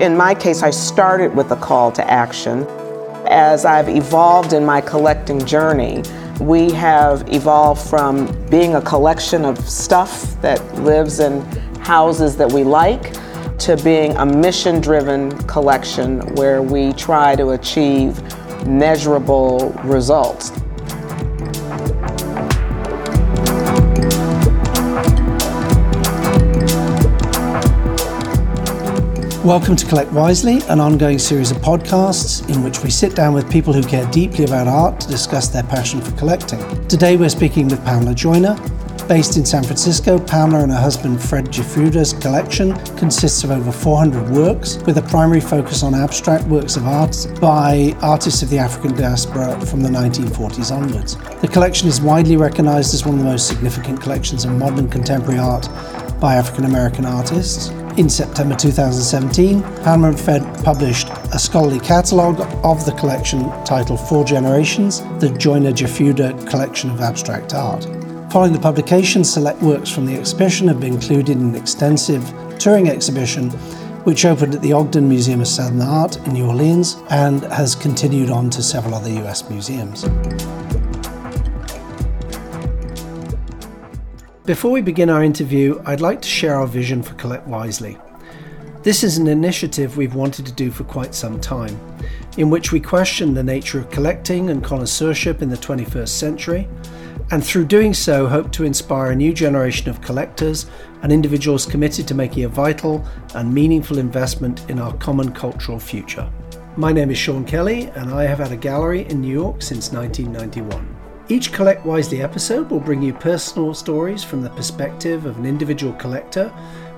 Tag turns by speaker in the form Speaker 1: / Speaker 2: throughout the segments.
Speaker 1: In my case, I started with a call to action. As I've evolved in my collecting journey, we have evolved from being a collection of stuff that lives in houses that we like to being a mission driven collection where we try to achieve measurable results.
Speaker 2: Welcome to Collect Wisely, an ongoing series of podcasts in which we sit down with people who care deeply about art to discuss their passion for collecting. Today we're speaking with Pamela Joyner. Based in San Francisco, Pamela and her husband Fred Giuffrida's collection consists of over 400 works, with a primary focus on abstract works of art by artists of the African diaspora from the 1940s onwards. The collection is widely recognized as one of the most significant collections of modern contemporary art by African American artists. In September 2017, Pamela and Fred published a scholarly catalogue of the collection titled Four Generations The Joyner Giuffrida Collection of Abstract Art. Following the publication, select works from the exhibition have been included in an extensive touring exhibition which opened at the Ogden Museum of Southern Art in New Orleans and has continued on to several other US museums. Before we begin our interview, I'd like to share our vision for Collect Wisely. This is an initiative we've wanted to do for quite some time, in which we question the nature of collecting and connoisseurship in the 21st century, and through doing so, hope to inspire a new generation of collectors and individuals committed to making a vital and meaningful investment in our common cultural future. My name is Sean Kelly, and I have had a gallery in New York since 1991. Each Collect Wisely episode will bring you personal stories from the perspective of an individual collector,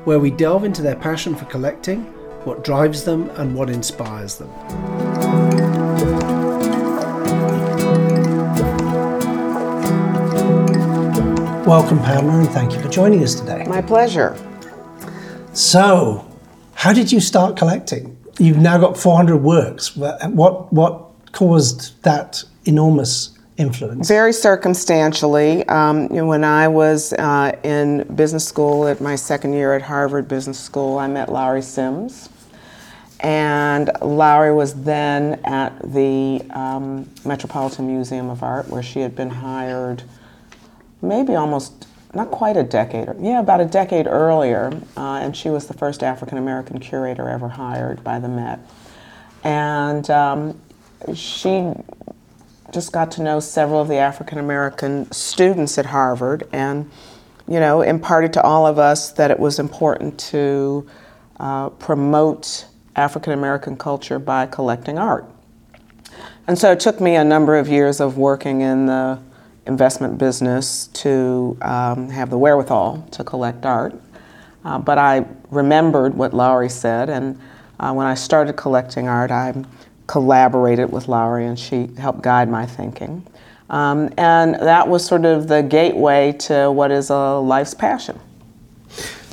Speaker 2: where we delve into their passion for collecting, what drives them, and what inspires them. Welcome, Pamela, and thank you for joining us today.
Speaker 1: My pleasure.
Speaker 2: So, how did you start collecting? You've now got 400 works. What, what caused that enormous influence?
Speaker 1: Very circumstantially. Um, you know, when I was uh, in business school at my second year at Harvard Business School, I met Lowery Sims. And Lowery was then at the um, Metropolitan Museum of Art, where she had been hired maybe almost, not quite a decade, yeah, about a decade earlier. Uh, and she was the first African American curator ever hired by the Met. And um, she just got to know several of the African American students at Harvard and, you know, imparted to all of us that it was important to uh, promote African American culture by collecting art. And so it took me a number of years of working in the investment business to um, have the wherewithal to collect art. Uh, but I remembered what Lowery said, and uh, when I started collecting art, I collaborated with Lowery and she helped guide my thinking. Um, and that was sort of the gateway to what is a life's passion.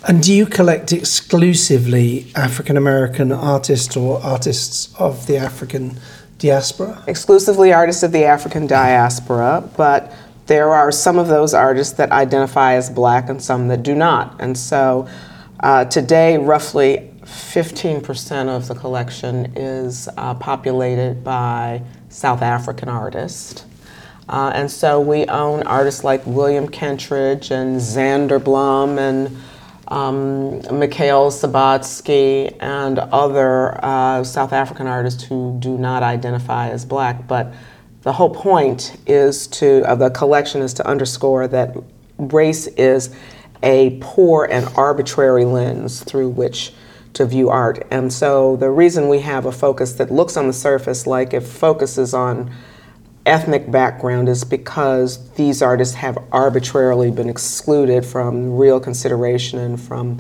Speaker 2: And do you collect exclusively African American artists or artists of the African diaspora?
Speaker 1: Exclusively artists of the African diaspora, but there are some of those artists that identify as black and some that do not. And so uh, today, roughly 15% of the collection is uh, populated by South African artists. Uh, and so we own artists like William Kentridge and Zander Blom and um, Mikhael Subotzky and other uh, South African artists who do not identify as black. But the whole point is to of the collection is to underscore that race is a poor and arbitrary lens through which to view art. And so the reason we have a focus that looks on the surface like it focuses on ethnic background is because these artists have arbitrarily been excluded from real consideration and from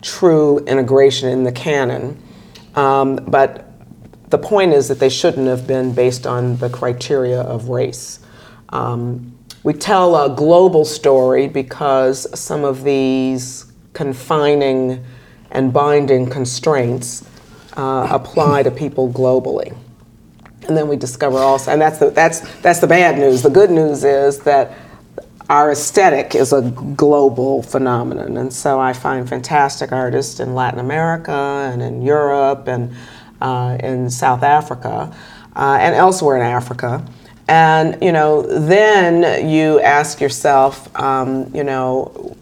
Speaker 1: true integration in the canon. Um, but the point is that they shouldn't have been based on the criteria of race. Um, we tell a global story because some of these confining and binding constraints uh, apply to people globally. And then we discover also, and that's the, that's, that's the bad news. The good news is that our aesthetic is a global phenomenon, and so I find fantastic artists in Latin America and in Europe and uh, in South Africa uh, and elsewhere in Africa. And you know, then you ask yourself, um, you know,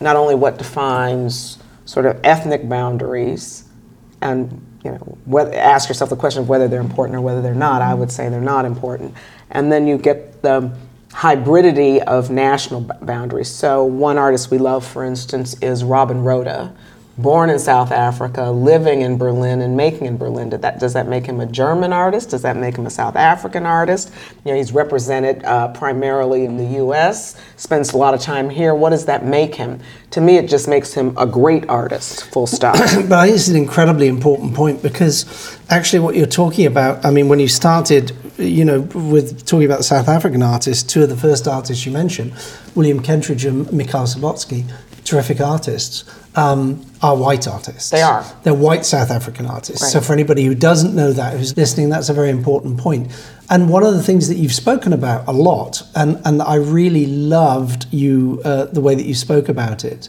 Speaker 1: not only what defines sort of ethnic boundaries, and you know, ask yourself the question of whether they're important or whether they're not. I would say they're not important. And then you get the hybridity of national boundaries. So one artist we love, for instance, is Robin Rhode born in South Africa, living in Berlin and making in Berlin. Did that, does that make him a German artist? Does that make him a South African artist? You know, he's represented uh, primarily in the U.S., spends a lot of time here. What does that make him? To me, it just makes him a great artist, full stop.
Speaker 2: but I think it's an incredibly important point because actually what you're talking about, I mean, when you started, you know, with talking about the South African artists, two of the first artists you mentioned, William Kentridge and Mikhael Subotzky, terrific artists um, are white artists.
Speaker 1: They are.
Speaker 2: They're white South African artists.
Speaker 1: Right.
Speaker 2: So for anybody who doesn't know that, who's listening, that's a very important point. And one of the things that you've spoken about a lot, and, and I really loved you uh, the way that you spoke about it.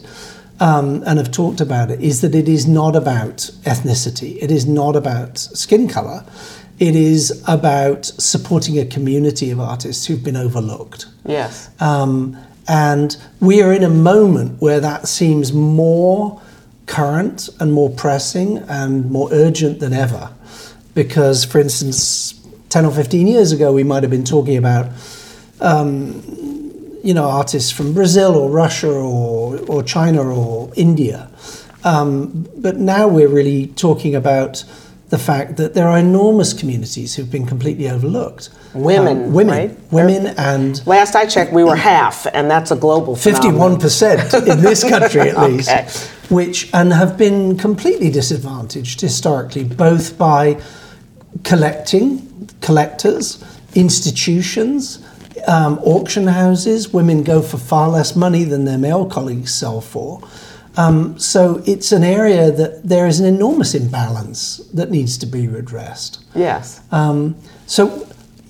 Speaker 2: Um, and have talked about it is that it is not about ethnicity. It is not about skin color. It is about supporting a community of artists who've been overlooked.
Speaker 1: Yes.
Speaker 2: Um, and we are in a moment where that seems more current and more pressing and more urgent than ever. Because, for instance, 10 or 15 years ago, we might have been talking about, um, you know, artists from Brazil or Russia or, or China or India. Um, but now we're really talking about the fact that there are enormous communities who've been completely overlooked.
Speaker 1: Women,
Speaker 2: um, women,
Speaker 1: right?
Speaker 2: women, and
Speaker 1: last I checked, we were half, and that's a global
Speaker 2: fifty-one percent in this country at least,
Speaker 1: okay.
Speaker 2: which and have been completely disadvantaged historically, both by collecting collectors, institutions. Um, auction houses, women go for far less money than their male colleagues sell for. Um, so it's an area that there is an enormous imbalance that needs to be redressed.
Speaker 1: Yes.
Speaker 2: Um, so,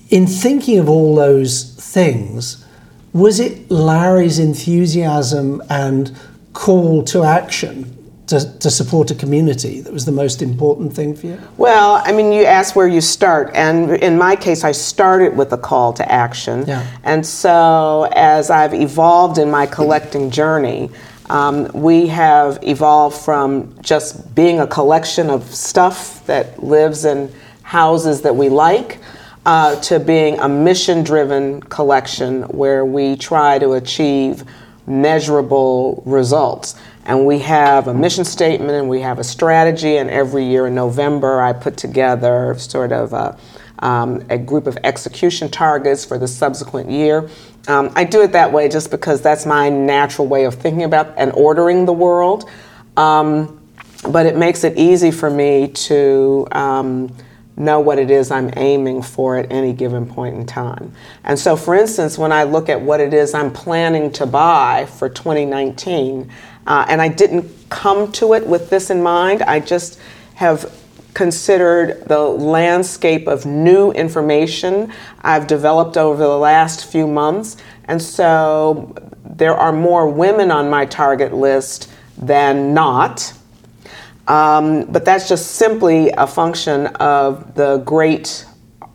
Speaker 2: in thinking of all those things, was it Larry's enthusiasm and call to action to, to support a community that was the most important thing for you?
Speaker 1: Well, I mean, you asked where you start, and in my case, I started with a call to action.
Speaker 2: Yeah.
Speaker 1: And so, as I've evolved in my collecting journey, um, we have evolved from just being a collection of stuff that lives in houses that we like uh, to being a mission driven collection where we try to achieve measurable results. And we have a mission statement and we have a strategy, and every year in November, I put together sort of a, um, a group of execution targets for the subsequent year. Um, I do it that way just because that's my natural way of thinking about and ordering the world. Um, but it makes it easy for me to um, know what it is I'm aiming for at any given point in time. And so, for instance, when I look at what it is I'm planning to buy for 2019, uh, and I didn't come to it with this in mind, I just have considered the landscape of new information I've developed over the last few months. And so there are more women on my target list than not. Um, but that's just simply a function of the great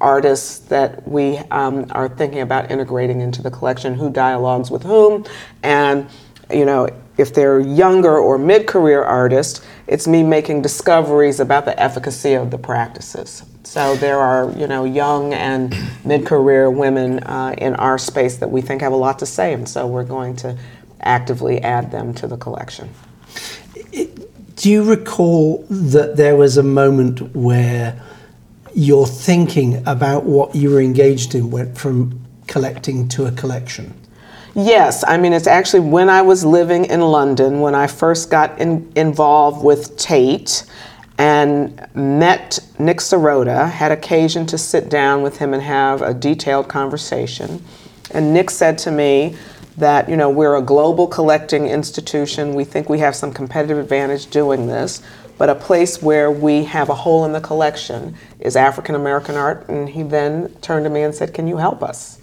Speaker 1: artists that we um, are thinking about integrating into the collection, who dialogues with whom, and you know, if they're younger or mid-career artists, it's me making discoveries about the efficacy of the practices. So there are, you know, young and mid-career women uh, in our space that we think have a lot to say, and so we're going to actively add them to the collection.
Speaker 2: Do you recall that there was a moment where your thinking about what you were engaged in went from collecting to a collection?
Speaker 1: Yes, I mean, it's actually when I was living in London, when I first got in, involved with Tate and met Nick Serota, had occasion to sit down with him and have a detailed conversation. And Nick said to me that, you know, we're a global collecting institution. We think we have some competitive advantage doing this, but a place where we have a hole in the collection is African American art. And he then turned to me and said, Can you help us?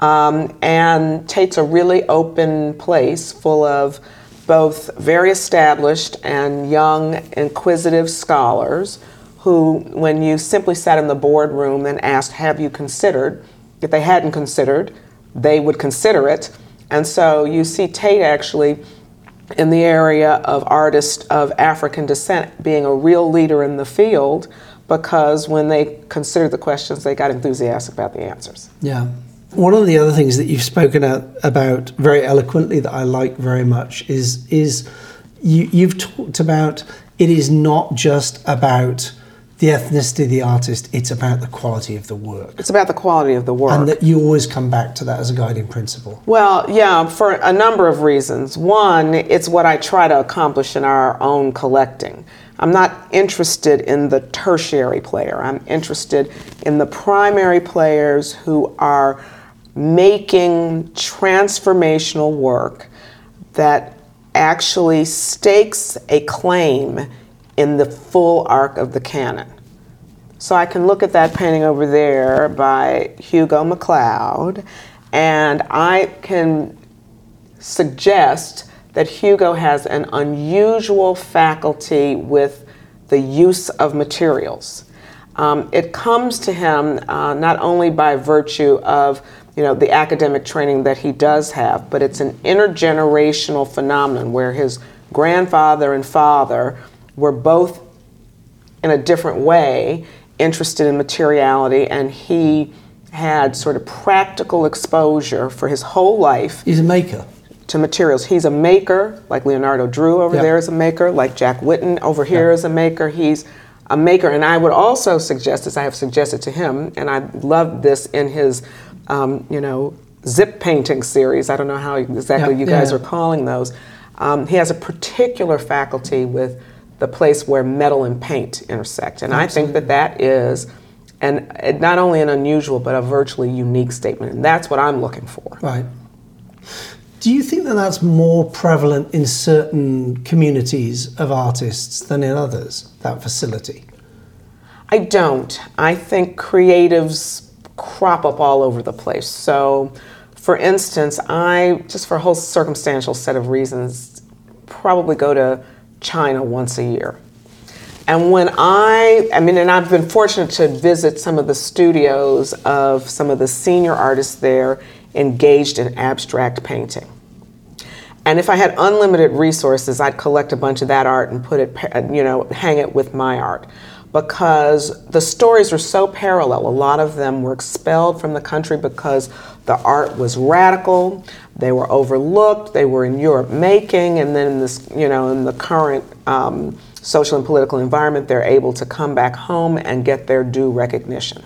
Speaker 1: Um, and Tate's a really open place full of both very established and young, inquisitive scholars who, when you simply sat in the boardroom and asked, Have you considered? If they hadn't considered, they would consider it. And so you see Tate actually in the area of artists of African descent being a real leader in the field because when they considered the questions, they got enthusiastic about the answers.
Speaker 2: Yeah. One of the other things that you've spoken about very eloquently that I like very much is is you, you've talked about it is not just about the ethnicity of the artist, it's about the quality of the work.
Speaker 1: It's about the quality of the work.
Speaker 2: And that you always come back to that as a guiding principle.
Speaker 1: Well, yeah, for a number of reasons. One, it's what I try to accomplish in our own collecting. I'm not interested in the tertiary player. I'm interested in the primary players who are making transformational work that actually stakes a claim in the full arc of the canon. So I can look at that painting over there by Hugo McCloud, and I can suggest that Hugo has an unusual faculty with the use of materials. Um, it comes to him uh, not only by virtue of you know the academic training that he does have, but it's an intergenerational phenomenon where his grandfather and father were both in a different way interested in materiality and he had sort of practical exposure for his whole life.
Speaker 2: He's a maker.
Speaker 1: To materials. He's a maker, like Leonardo Drew over yep. there is a maker, like Jack Whitten over here yep. is a maker. He's a maker. And I would also suggest, as I have suggested to him, and I love this in his, um, you know, zip painting series. I don't know how exactly you guys yeah. are calling those. Um, he has a particular faculty with the place where metal and paint intersect. And Absolutely. I think that that is and not only an unusual but a virtually unique statement and that's what i'm looking for
Speaker 2: right do you think that that's more prevalent in certain communities of artists than in others that facility
Speaker 1: i don't i think creatives crop up all over the place so for instance i just for a whole circumstantial set of reasons probably go to China once a year. And when I, I mean, and I've been fortunate to visit some of the studios of some of the senior artists there engaged in abstract painting. And if I had unlimited resources, I'd collect a bunch of that art and put it, you know, hang it with my art. Because the stories are so parallel. A lot of them were expelled from the country because the art was radical. They were overlooked. They were in Europe making, and then in this, you know, in the current um, social and political environment, they're able to come back home and get their due recognition.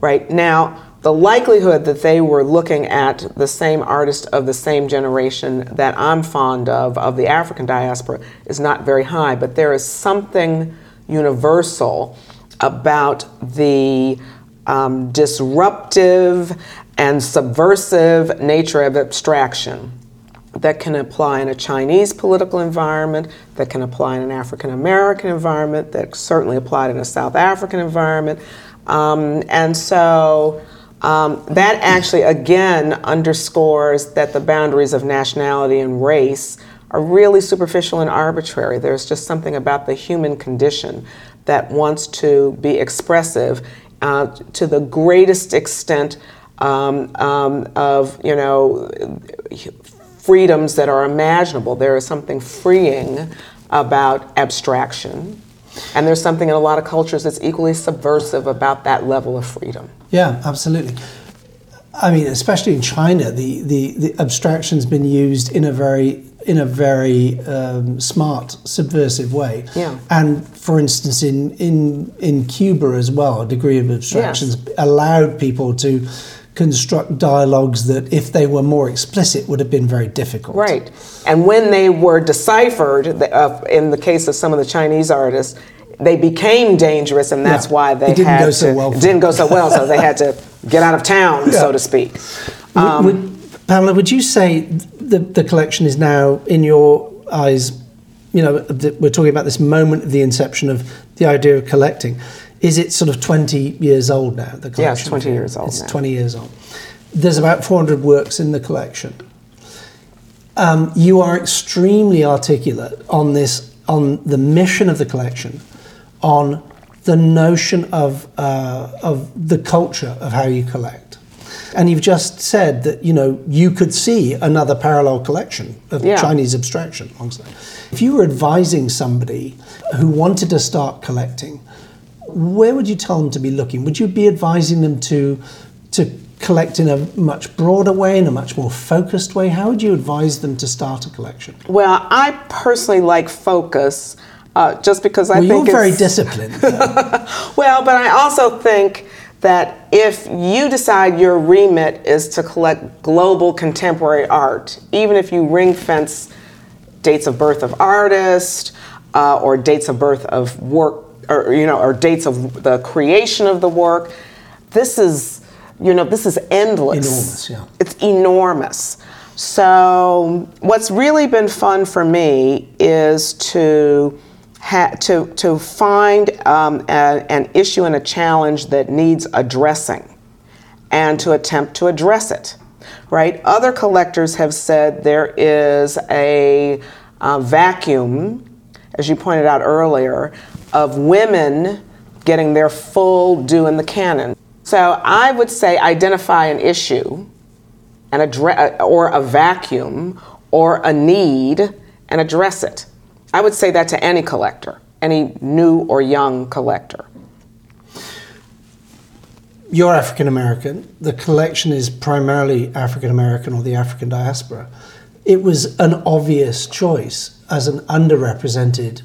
Speaker 1: Right now, the likelihood that they were looking at the same artist of the same generation that I'm fond of, of the African diaspora, is not very high. But there is something universal about the um, disruptive and subversive nature of abstraction that can apply in a Chinese political environment, that can apply in an African American environment, that certainly applied in a South African environment. Um, and so um, that actually, again, underscores that the boundaries of nationality and race are really superficial and arbitrary. There's just something about the human condition that wants to be expressive uh, to the greatest extent um, um, of you know freedoms that are imaginable. There is something freeing about abstraction, and there's something in a lot of cultures that's equally subversive about that level of freedom.
Speaker 2: Yeah, absolutely. I mean, especially in China, the, the, the abstraction's been used in a very in a very um, smart, subversive way.
Speaker 1: Yeah.
Speaker 2: And for instance, in in in Cuba as well, a degree of abstractions yes. allowed people to construct dialogues that, if they were more explicit, would have been very difficult.
Speaker 1: Right. And when they were deciphered, uh, in the case of some of the Chinese artists, they became dangerous, and that's yeah. why they
Speaker 2: it didn't
Speaker 1: had
Speaker 2: go so
Speaker 1: to,
Speaker 2: well.
Speaker 1: didn't go so well, so they had to get out of town, yeah. so to speak.
Speaker 2: Um, would, would, Pamela, would you say the, the collection is now, in your eyes, you know, we're talking about this moment of the inception of the idea of collecting is it sort of 20 years old now? The
Speaker 1: collection? Yeah, it's 20 years old
Speaker 2: It's
Speaker 1: now.
Speaker 2: 20 years old. there's about 400 works in the collection. Um, you are extremely articulate on this, on the mission of the collection, on the notion of, uh, of the culture of how you collect. And you've just said that you know you could see another parallel collection of
Speaker 1: Yeah.
Speaker 2: Chinese abstraction. alongside. If you were advising somebody who wanted to start collecting, where would you tell them to be looking? Would you be advising them to to collect in a much broader way, in a much more focused way? How would you advise them to start a collection?
Speaker 1: Well, I personally like focus, uh, just because I
Speaker 2: Well,
Speaker 1: think
Speaker 2: you're very disciplined.
Speaker 1: Well, but I also think that if you decide your remit is to collect global contemporary art, even if you ring fence dates of birth of artists uh, or dates of birth of work, or you know, or dates of the creation of the work, this is, you know, this is endless.
Speaker 2: Enormous, yeah.
Speaker 1: It's enormous. So what's really been fun for me is to ha- to to find um, a- an issue and a challenge that needs addressing, and to attempt to address it. Right? Other collectors have said there is a uh, vacuum, as you pointed out earlier, of women getting their full due in the canon. So I would say identify an issue and address, or a vacuum or a need and address it. I would say that to any collector, any new or young collector.
Speaker 2: You're African American. The collection is primarily African American or the African diaspora. It was an obvious choice as an underrepresented,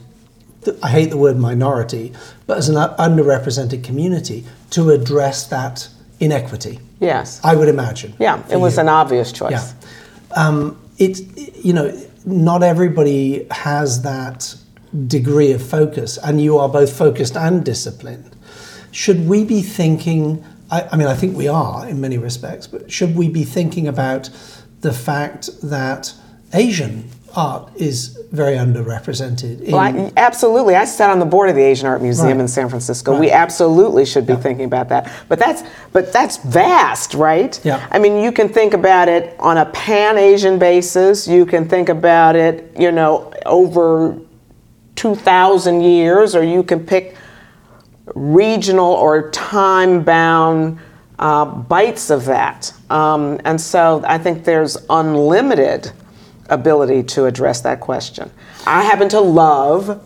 Speaker 2: I hate the word minority, but as an underrepresented community to address that inequity.
Speaker 1: Yes.
Speaker 2: I would imagine.
Speaker 1: Yeah, it was
Speaker 2: you.
Speaker 1: an obvious choice.
Speaker 2: Yeah. Um, it's, you know, not everybody has that degree of focus, and you are both focused and disciplined. Should we be thinking, I, I mean, I think we are in many respects, but should we be thinking about the fact that Asian art is very underrepresented? In,
Speaker 1: Well, I, absolutely. I sat on the board of the Asian Art Museum
Speaker 2: Right.
Speaker 1: in San Francisco. We absolutely should be thinking about that. But that's but that's vast, right?
Speaker 2: Yeah.
Speaker 1: I mean, you can think about it on a pan-Asian basis. You can think about it, you know, over 2,000 years, or you can pick regional or time-bound uh, bites of that. Um, and so I think there's unlimited ability to address that question. I happen to love,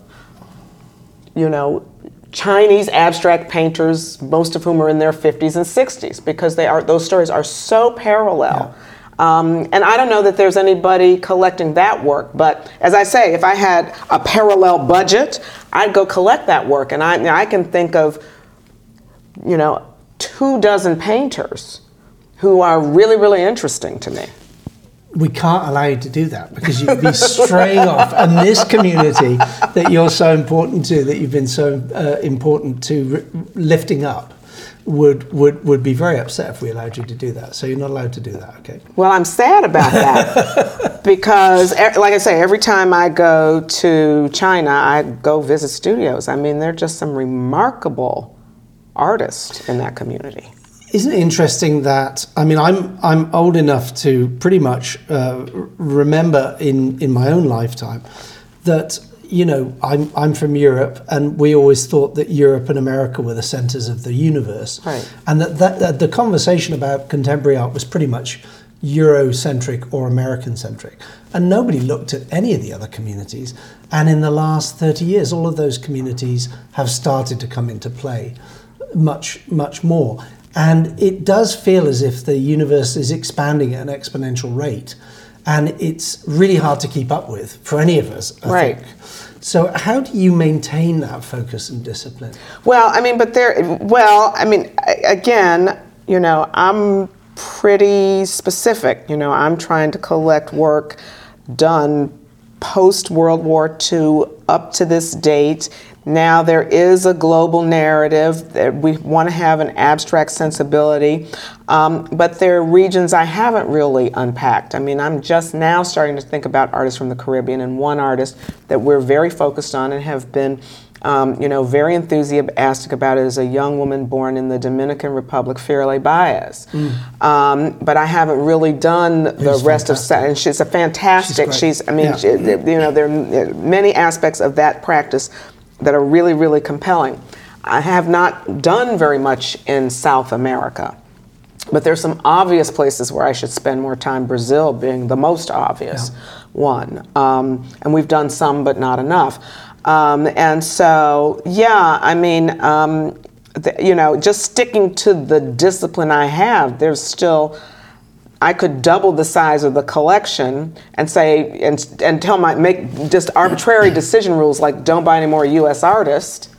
Speaker 1: you know, Chinese abstract painters, most of whom are in their 50s and 60s, because they are those stories are so parallel. Um, and I don't know that there's anybody collecting that work, but as I say, if I had a parallel budget, I'd go collect that work. And I, I can think of, you know, two dozen painters who are really, really interesting to me.
Speaker 2: We can't allow you to do that because you'd be straying off. And this community that you're so important to, that you've been so uh, important to r- lifting up, would, would, would be very upset if we allowed you to do that. So you're not allowed to do that, okay?
Speaker 1: Well, I'm sad about that because, like I say, every time I go to China, I go visit studios. I mean, they're just some remarkable artists in that community.
Speaker 2: Isn't it interesting that I mean I'm I'm old enough to pretty much uh, remember in in my own lifetime that you know I'm I'm from Europe and we always thought that Europe and America were the centers of the universe.
Speaker 1: Right.
Speaker 2: and that, that, that the conversation about contemporary art was pretty much Eurocentric or American centric and nobody looked at any of the other communities. And in the last 30 years all of those communities have started to come into play much much more and it does feel as if the universe is expanding at an exponential rate and it's really hard to keep up with for any of us I
Speaker 1: Right.
Speaker 2: think. so how do you maintain that focus and discipline
Speaker 1: Well, I mean, but there, well, I mean, again, you know, I'm pretty specific. You know, I'm trying to collect work done post World War II up to this date. Now there is a global narrative that we want to have an abstract sensibility, um, but there are regions I haven't really unpacked. I mean, I'm just now starting to think about artists from the Caribbean, and one artist that we're very focused on and have been um, you know, very enthusiastic about it as a young woman born in the Dominican Republic, Firelei Báez. Um, but I haven't really done the rest of,
Speaker 2: fantastic.
Speaker 1: and she's a fantastic.
Speaker 2: great.
Speaker 1: She's, I mean,
Speaker 2: Yeah.
Speaker 1: she- you know, there are many aspects of that practice that are really, really compelling. I have not done very much in South America. But there's some obvious places where I should spend more time, Brazil being the most obvious one. Um, and we've done some, but not enough. Um, and so, yeah, I mean, um, th- you know, just sticking to the discipline I have, there's still. I could double the size of the collection and say and, and tell my make just arbitrary decision rules like don't buy any more U.S. artists,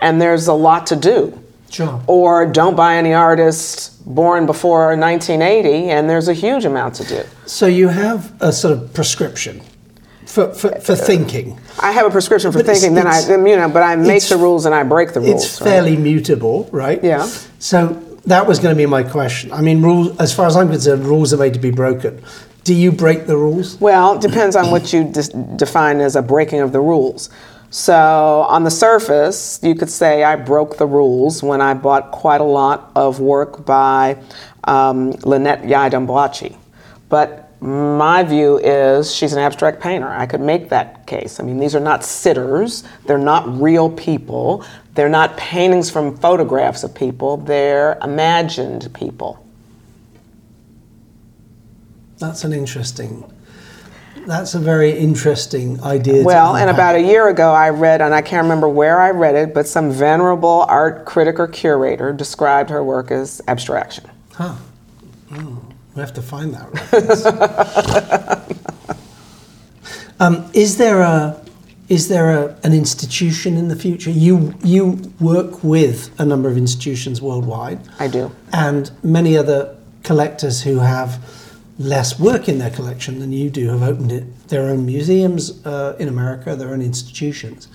Speaker 1: and there's a lot to do
Speaker 2: Sure.
Speaker 1: or don't buy any artists born before 1980 and there's a huge amount to do
Speaker 2: So you have a sort of prescription for, for, for uh, thinking.
Speaker 1: i have a prescription for
Speaker 2: But it's-
Speaker 1: thinking then i you know but i make the rules and i break the rules
Speaker 2: It's
Speaker 1: right?
Speaker 2: fairly mutable, right?
Speaker 1: Yeah.
Speaker 2: So that was going to be my question. I mean, rules, as far as I'm concerned, rules are made to be broken. Do you break the rules?
Speaker 1: Well, it depends on what you dis- define as a breaking of the rules. So, on the surface, you could say I broke the rules when I bought quite a lot of work by um, Lynette Yiadom-Boakye. But my view is she's an abstract painter. I could make that case. I mean, these are not sitters, they're not real people, they're not paintings from photographs of people, they're imagined people.
Speaker 2: That's an interesting. That's a very interesting idea. to
Speaker 1: Well, and about a year ago, I read, and I can't remember where I read it, but some venerable art critic or curator described her work as abstraction.
Speaker 2: Huh. Oh, we have to find that um, is there a is there a, an institution in the future? You you work with a number of institutions worldwide.
Speaker 1: I do.
Speaker 2: and many other collectors who have less work in their collection than you do have opened it, their own museums uh, in America, their own institutions.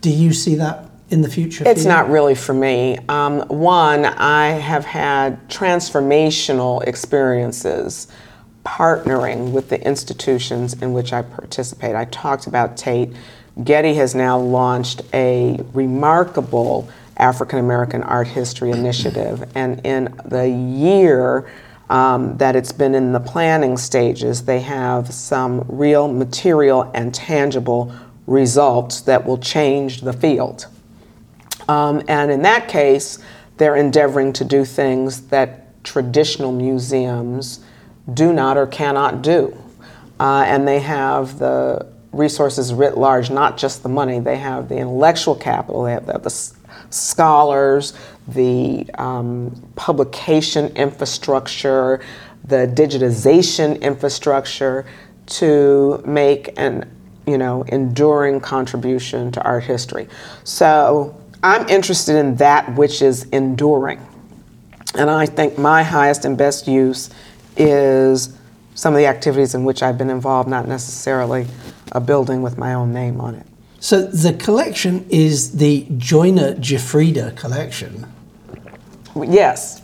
Speaker 2: Do you see that in the future?
Speaker 1: It's not really for me. Um, one, I have had transformational experiences partnering with the institutions in which I participate. I talked about Tate. Getty has now launched a remarkable African American art history initiative, and in the year um, that it's been in the planning stages, they have some real material and tangible results that will change the field. Um, and in that case, they're endeavoring to do things that traditional museums do not or cannot do. Uh, and they have the resources writ large, not just the money, they have the intellectual capital, they have the, the scholars, the um, publication infrastructure, the digitization infrastructure to make an you know enduring contribution to art history. So I'm interested in that which is enduring. And I think my highest and best use is some of the activities in which I've been involved, not necessarily a building with my own name on it.
Speaker 2: So the collection is the Joyner Giuffrida collection.
Speaker 1: Yes.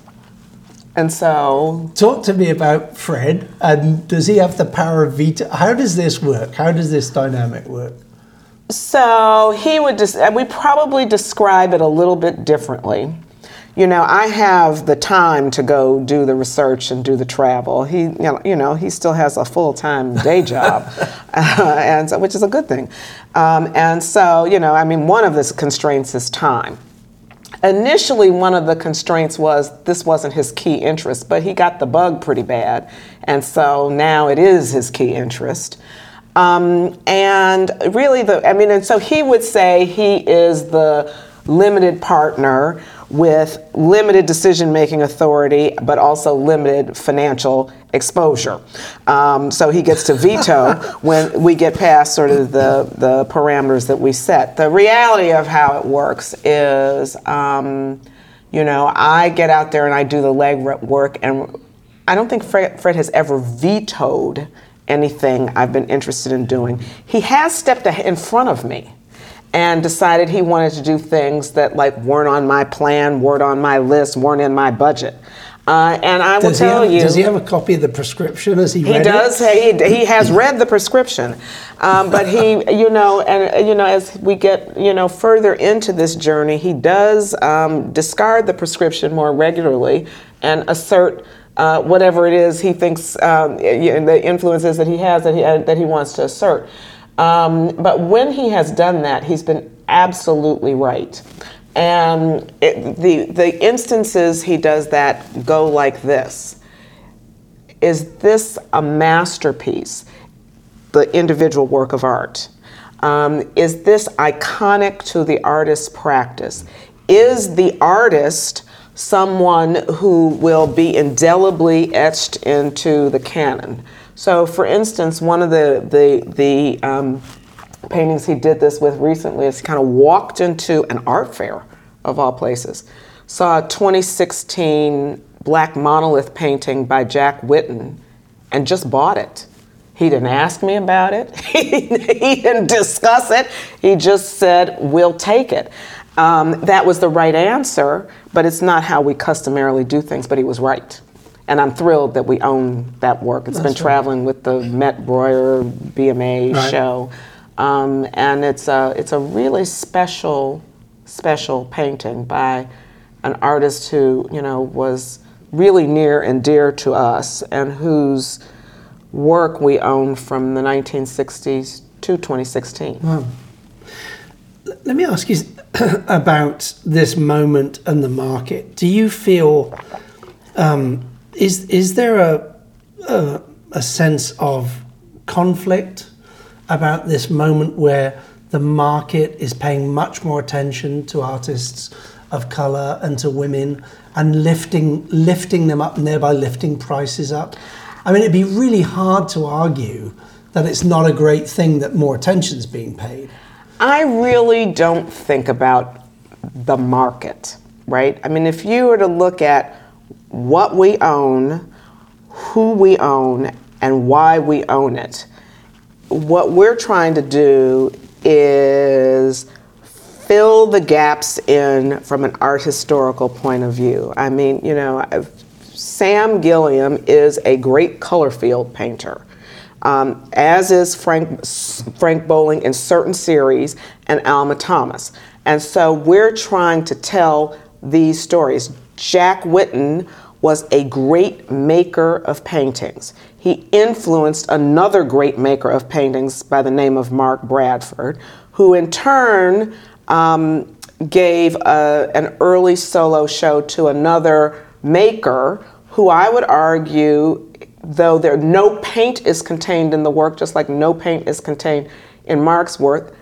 Speaker 1: And so
Speaker 2: Talk to me about Fred, and does he have the power of veto? How does this work? How does this dynamic work?
Speaker 1: So he would just, we probably describe it a little bit differently. You know, I have the time to go do the research and do the travel. He, you know, you know he still has a full time day job, uh, and so, which is a good thing. Um, and so, you know, I mean, one of the constraints is time. Initially, one of the constraints was this wasn't his key interest, but he got the bug pretty bad, and so now it is his key interest. Um, and really, the I mean, and so he would say he is the limited partner with limited decision making authority, but also limited financial exposure. Um, so he gets to veto when we get past sort of the, the parameters that we set. The reality of how it works is, um, you know, I get out there and I do the leg work, and I don't think Fred, Fred has ever vetoed anything I've been interested in doing. He has stepped in front of me and decided he wanted to do things that like weren't on my plan, weren't on my list, weren't in my budget. Uh, and I will
Speaker 2: Does
Speaker 1: tell
Speaker 2: have,
Speaker 1: you.
Speaker 2: does he have a copy of the prescription as he,
Speaker 1: He
Speaker 2: read
Speaker 1: does.
Speaker 2: it?
Speaker 1: He, he has read the prescription, um, but he, you know, and you know, as we get, you know, further into this journey, he does um, discard the prescription more regularly and assert uh, whatever it is he thinks um, the influences that he has that he uh, that he wants to assert. Um, but when he has done that, he's been absolutely right. And it, the the instances he does that go like this is this a masterpiece, the individual work of art? Um, is this iconic to the artist's practice? Is the artist someone who will be indelibly etched into the canon? So, for instance, one of the the the um, paintings he did this with recently is he kind of walked into an art fair of all places, saw a 2016 black monolith painting by Jack Whitten, and just bought it. He didn't ask me about it. he didn't discuss it. He just said, "We'll take it." Um, that was the right answer, but it's not how we customarily do things. But he was right, and I'm thrilled that we own that work. It's been
Speaker 2: That's right.
Speaker 1: traveling with the Met Breuer BMA
Speaker 2: Right.
Speaker 1: show, um, and it's a it's a really special special painting by an artist who you know was really near and dear to us, and whose work we own from the 1960s to 2016.
Speaker 2: Let me ask you about this moment and the market. Do you feel um, is is there a, a a sense of conflict about this moment where the market is paying much more attention to artists of color and to women and lifting lifting them up and thereby lifting prices up? I mean, it'd be really hard to argue that it's not a great thing that more attention's being paid.
Speaker 1: I really don't think about the market, right? I mean, if you were to look at what we own, who we own, and why we own it, what we're trying to do is fill the gaps in from an art historical point of view. I mean, you know, I've- Sam Gilliam is a great color field painter, um, as is Frank, Frank Bowling in certain series and Alma Thomas. And so we're trying to tell these stories. Jack Whitten was a great maker of paintings. He influenced another great maker of paintings by the name of Mark Bradford, who in turn um, gave a, an early solo show to another maker who I would argue, though there no paint is contained in the work, just like no paint is contained in Mark's work,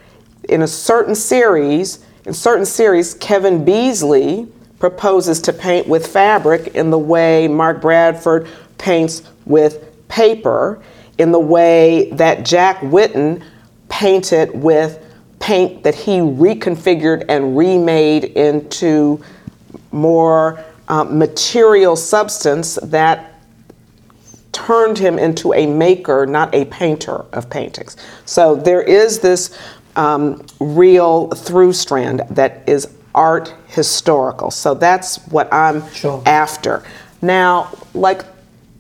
Speaker 1: in a certain series, in certain series, Kevin Beasley proposes to paint with fabric in the way Mark Bradford paints with paper, in the way that Jack Whitten painted with paint that he reconfigured and remade into more uh, material substance that turned him into a maker, not a painter of paintings. So there is this um, real through strand that is art historical. So that's what I'm
Speaker 2: Sure.
Speaker 1: after. Now, like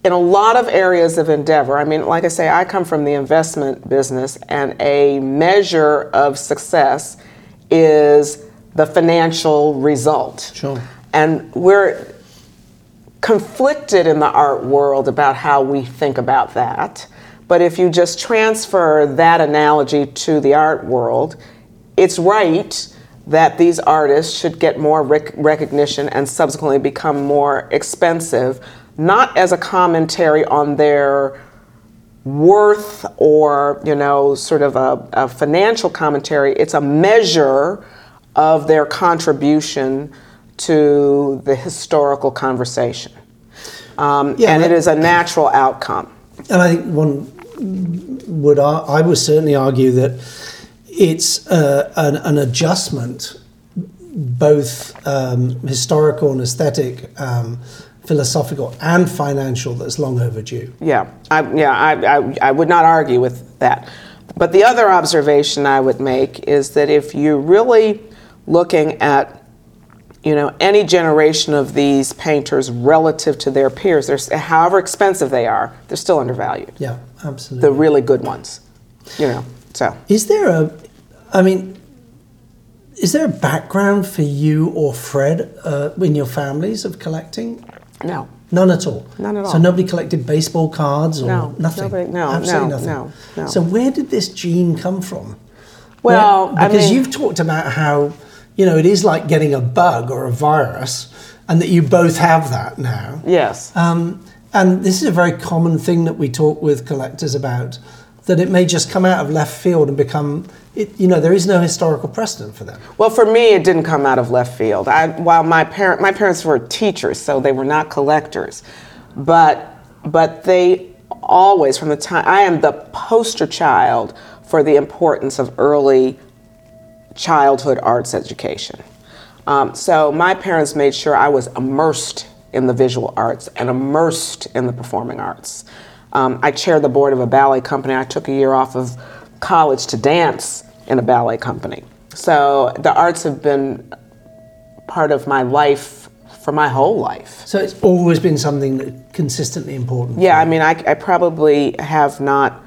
Speaker 1: in a lot of areas of endeavor, I mean, like I say, I come from the investment business, and a measure of success is the financial result.
Speaker 2: Sure.
Speaker 1: And we're conflicted in the art world about how we think about that. But if you just transfer that analogy to the art world, it's right that these artists should get more rec- recognition and subsequently become more expensive, not as a commentary on their worth or you know sort of a, a financial commentary. It's a measure of their contribution to the historical conversation. Um,
Speaker 2: Yeah,
Speaker 1: and it is a natural outcome.
Speaker 2: And I think one would I would certainly argue that it's uh, an, an adjustment, both um, historical and aesthetic, um, philosophical and financial, that's long overdue.
Speaker 1: Yeah, I, yeah, I, I, I would not argue with that. But the other observation I would make is that if you're really looking at you know, any generation of these painters relative to their peers, they're, however expensive they are, they're still undervalued.
Speaker 2: Yeah, absolutely.
Speaker 1: The really good ones, you know. So
Speaker 2: Is there a, I mean, is there a background for you or Fred uh, in your families of collecting?
Speaker 1: no,
Speaker 2: None at all.
Speaker 1: None at all.
Speaker 2: So nobody collected baseball cards or
Speaker 1: No,
Speaker 2: nothing.
Speaker 1: nobody- no,
Speaker 2: absolutely
Speaker 1: no,
Speaker 2: nothing.
Speaker 1: no, no.
Speaker 2: So where did this gene come from?
Speaker 1: Well,
Speaker 2: Where-
Speaker 1: I
Speaker 2: because
Speaker 1: mean-
Speaker 2: you've talked about how you know it is like getting a bug or a virus, and that you both have that now.
Speaker 1: yes,
Speaker 2: Um, and this is a very common thing that we talk with collectors about. That it may just come out of left field and become, it, you know, there is no historical precedent for that.
Speaker 1: Well, for me, it didn't come out of left field. I, while my parent, my parents were teachers, so they were not collectors, but but they always, from the time I am the poster child for the importance of early childhood arts education. Um, so my parents made sure I was immersed in the visual arts and immersed in the performing arts. Um, I chaired the board of a ballet company. I took a year off of college to dance in a ballet company. So the arts have been part of my life for my whole life.
Speaker 2: So it's always been something that consistently important.
Speaker 1: Yeah, I mean, I, I probably have not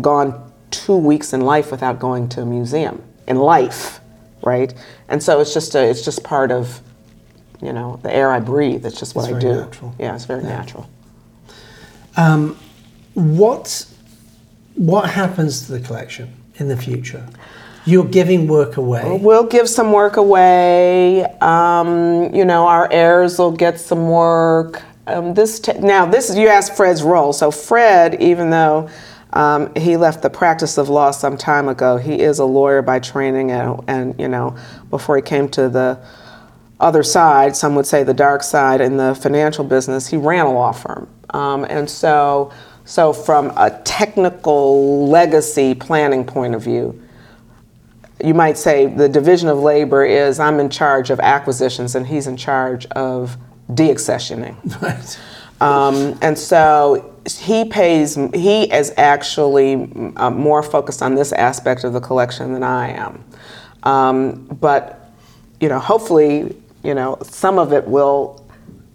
Speaker 1: gone two weeks in life without going to a museum in life, right? And so it's just a, it's just part of, you know, the air I breathe. It's just what
Speaker 2: It's
Speaker 1: I do.
Speaker 2: natural.
Speaker 1: Yeah, it's very natural.
Speaker 2: What what happens to the collection in the future? You're giving work away.
Speaker 1: We'll give some work away. Um, you know, our heirs will get some work. Um, this t- now, this is you asked Fred's role. So Fred, even though um, he left the practice of law some time ago, he is a lawyer by training, and, and you know, before he came to the other side, some would say the dark side in the financial business, he ran a law firm, um, and so so from a technical legacy planning point of view you might say the division of labor is I'm in charge of acquisitions and he's in charge of deaccessioning.
Speaker 2: Right.
Speaker 1: Um, and so he pays, he is actually uh, more focused on this aspect of the collection than I am. Um, but, you know, hopefully, you know, some of it will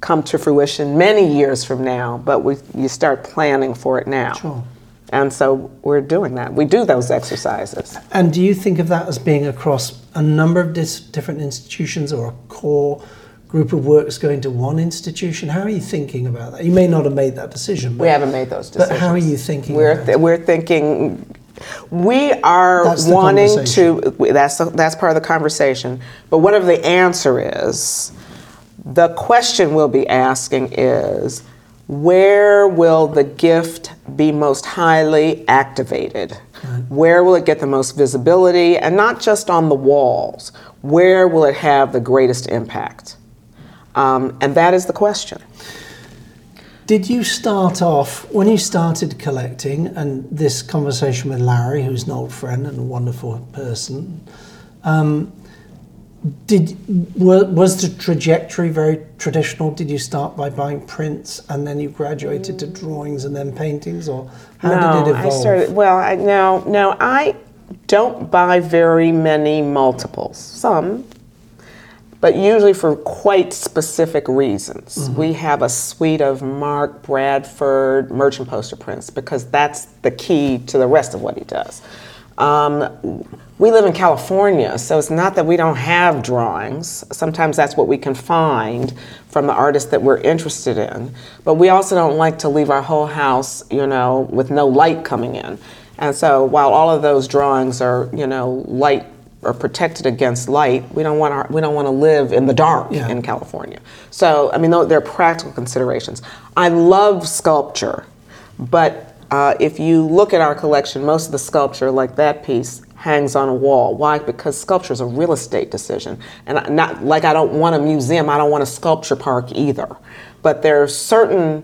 Speaker 1: come to fruition many years from now, but we, you start planning for it now.
Speaker 2: Sure.
Speaker 1: And so we're doing that. We do those exercises.
Speaker 2: And do you think of that as being across a number of dis- different institutions or a core group of works going to one institution? How are you thinking about that? You may not have made that decision, but,
Speaker 1: We haven't made those
Speaker 2: but
Speaker 1: decisions.
Speaker 2: how are you thinking?
Speaker 1: We're, th- we're thinking, we are
Speaker 2: That's
Speaker 1: wanting to, that's, the- that's part of the conversation. But whatever the answer is, the question we'll be asking is, where will the gift be most highly activated? Where will it get the most visibility? And not just on the walls, where will it have the greatest impact? Um, and that is the question.
Speaker 2: Did you start off when you started collecting, and this conversation with Larry, who's an old friend and a wonderful person? Um, did was the trajectory very traditional? Did you start by buying prints and then you graduated to drawings and then paintings, or how
Speaker 1: no,
Speaker 2: did it evolve?
Speaker 1: I started. Well, I, no, no, I don't buy very many multiples. Some, but usually for quite specific reasons.
Speaker 2: Mm-hmm.
Speaker 1: We have a suite of Mark Bradford merchant poster prints because that's the key to the rest of what he does. Um, we live in California, so it's not that we don't have drawings. Sometimes that's what we can find from the artists that we're interested in. But we also don't like to leave our whole house, you know, with no light coming in. And so while all of those drawings are, you know, light or protected against light, we don't want our, we don't want to live in the dark
Speaker 2: Yeah.
Speaker 1: in California. So I mean, there are practical considerations. I love sculpture, but uh, if you look at our collection, most of the sculpture, like that piece, hangs on a wall. Why? Because sculpture is a real estate decision, and not like I don't want a museum. I don't want a sculpture park either. But there are certain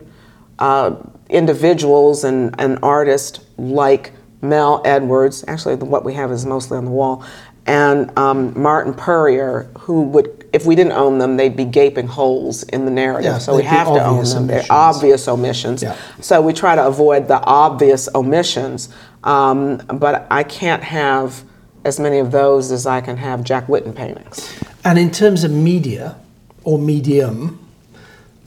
Speaker 1: uh, individuals and, and artists like Mel Edwards. Actually, what we have is mostly on the wall, and um, Martin Puryear, who would, if we didn't own them, they'd be gaping holes in the narrative.
Speaker 2: Yeah,
Speaker 1: so we have to own them. They're obvious omissions.
Speaker 2: Yeah.
Speaker 1: So we try to avoid the obvious omissions. Um, but I can't have as many of those as I can have Jack Whitten paintings.
Speaker 2: And in terms of media, or medium,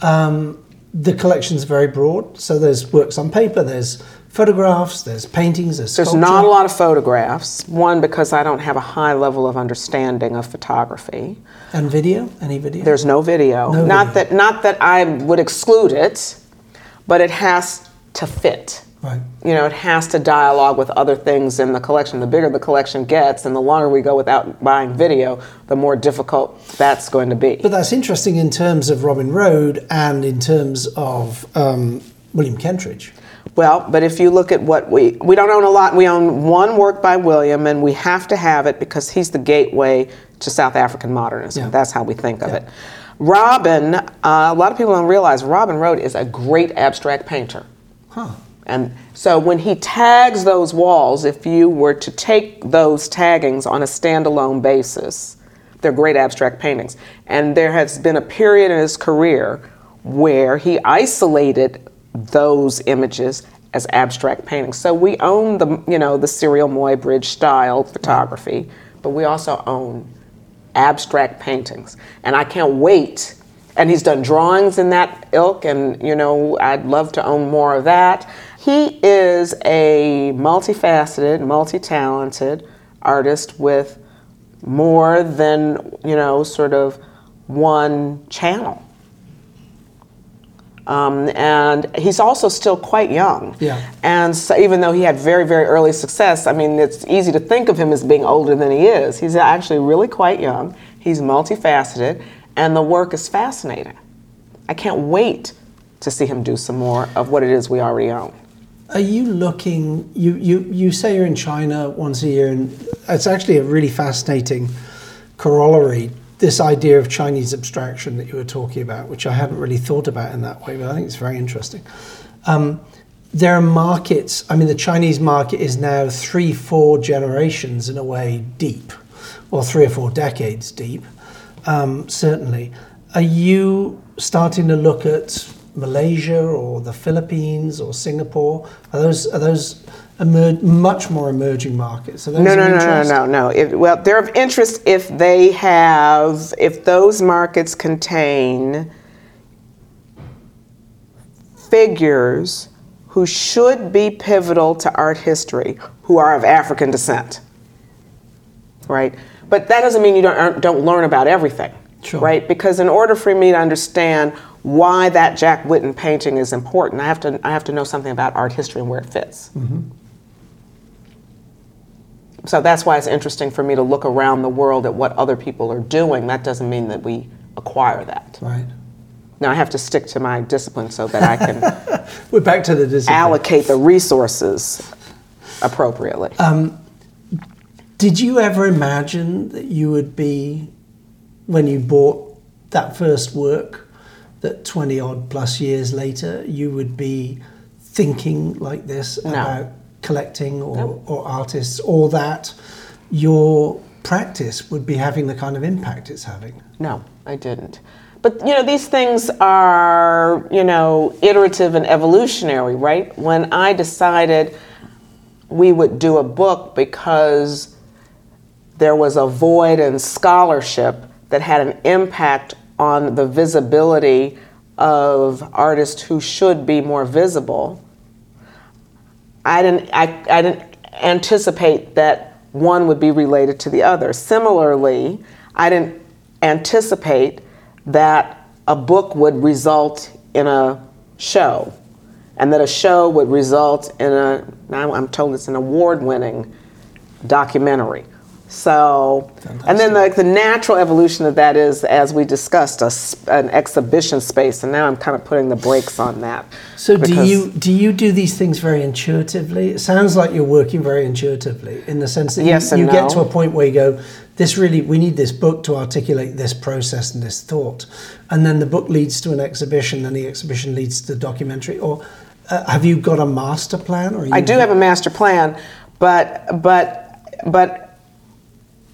Speaker 2: um, the collection's very broad. So there's works on paper, there's photographs, there's paintings, there's
Speaker 1: There's not a lot of photographs. One, because I don't have a high level of understanding of photography.
Speaker 2: and video. Any video?
Speaker 1: There's no video.
Speaker 2: No
Speaker 1: not
Speaker 2: video.
Speaker 1: that not that I would exclude it, but it has to fit.
Speaker 2: Right.
Speaker 1: You know, it has to dialogue with other things in the collection. The bigger the collection gets, and the longer we go without buying video, the more difficult that's going to be.
Speaker 2: But that's interesting in terms of Robin Rhode and in terms of um, William Kentridge.
Speaker 1: Well, but if you look at what we we don't own a lot. We own one work by William, and we have to have it because he's the gateway to South African modernism.
Speaker 2: Yeah.
Speaker 1: That's how we think of it. Robin, uh, a lot of people don't realize Robin Rhode is a great abstract painter.
Speaker 2: Huh.
Speaker 1: And so when he tags those walls, if you were to take those taggings on a standalone basis, they're great abstract paintings. And there has been a period in his career where he isolated those images as abstract paintings. So we own the, you know, the Serial Muybridge style photography, but we also own abstract paintings. And I can't wait. And he's done drawings in that ilk, and you know, I'd love to own more of that. He is a multifaceted, multi talented artist with more than, you know, sort of one channel. Um, and he's also still quite young.
Speaker 2: Yeah.
Speaker 1: And so even though he had very, very early success, I mean, it's easy to think of him as being older than he is. He's actually really quite young. He's multifaceted, and the work is fascinating. I can't wait to see him do some more of what it is we already own.
Speaker 2: Are you looking? You, you, you say you're in China once a year, and it's actually a really fascinating corollary. This idea of Chinese abstraction that you were talking about, which I hadn't really thought about in that way, but I think it's very interesting. Um, there are markets. I mean, the Chinese market is now three, four generations in a way deep, or three or four decades deep, um, certainly. Are you starting to look at Malaysia or the Philippines or Singapore? Are those are those emer- much more emerging markets? Are those
Speaker 1: No, no, no, no, no, no. If, well, they're of interest if they have, if those markets contain figures who should be pivotal to art history, who are of African descent, right? But that doesn't mean you don't don't learn about everything,
Speaker 2: Sure.
Speaker 1: right? Because in order for me to understand why that Jack Whitten painting is important, I have to I have to know something about art history and where it fits. Mm-hmm. So that's why it's interesting for me to look around the world at what other people are doing. That doesn't mean that we acquire that.
Speaker 2: Right.
Speaker 1: Now I have to stick to my discipline so that I can
Speaker 2: We're back to the discipline.
Speaker 1: allocate the resources appropriately.
Speaker 2: Um, did you ever imagine that you would be, when you bought that first work, that 20 odd plus years later, you would be thinking like this
Speaker 1: No.
Speaker 2: about collecting or, or artists, or that your practice would be having the kind of impact it's having?
Speaker 1: No, I didn't. But you know, these things are, you know, iterative and evolutionary, right? When I decided we would do a book because there was a void in scholarship that had an impact on the visibility of artists who should be more visible. I didn't, I, I didn't anticipate that one would be related to the other. Similarly, I didn't anticipate that a book would result in a show and that a show would result in a, now I'm told it's an award winning documentary. So, and then like the natural evolution of that is, as we discussed, a, an exhibition space, and now I'm kind of putting the brakes on that.
Speaker 2: So do you do you do these things very intuitively? It sounds like you're working very intuitively in the sense that you-
Speaker 1: Yes
Speaker 2: you,
Speaker 1: and
Speaker 2: get to a point where you go, this really we need this book to articulate this process and this thought, and then the book leads to an exhibition, and the exhibition leads to the documentary. Or uh, have you got a master plan? Or you
Speaker 1: I do have a master plan, but but but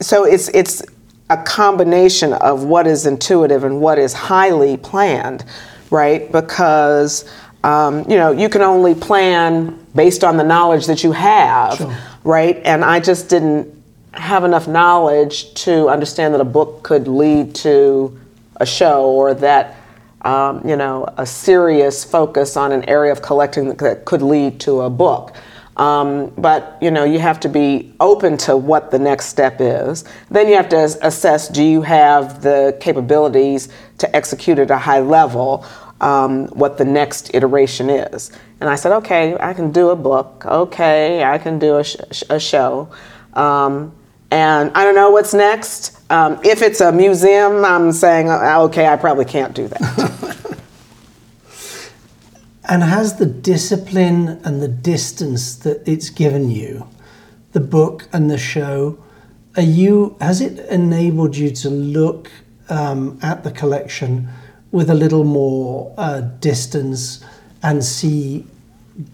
Speaker 1: so it's it's a combination of what is intuitive and what is highly planned, right? Because um, you know you can only plan based on the knowledge that you have,
Speaker 2: Sure.
Speaker 1: right? And I just didn't have enough knowledge to understand that a book could lead to a show or that um, you know a serious focus on an area of collecting that could lead to a book. Um, but you know you have to be open to what the next step is. Then you have to assess: Do you have the capabilities to execute at a high level? Um, what the next iteration is. And I said, okay, I can do a book. Okay, I can do a, sh- a show. Um, and I don't know what's next. Um, if it's a museum, I'm saying, uh, okay, I probably can't do that.
Speaker 2: and has the discipline and the distance that it's given you, the book and the show, are you has it enabled you to look um, at the collection with a little more uh, distance and see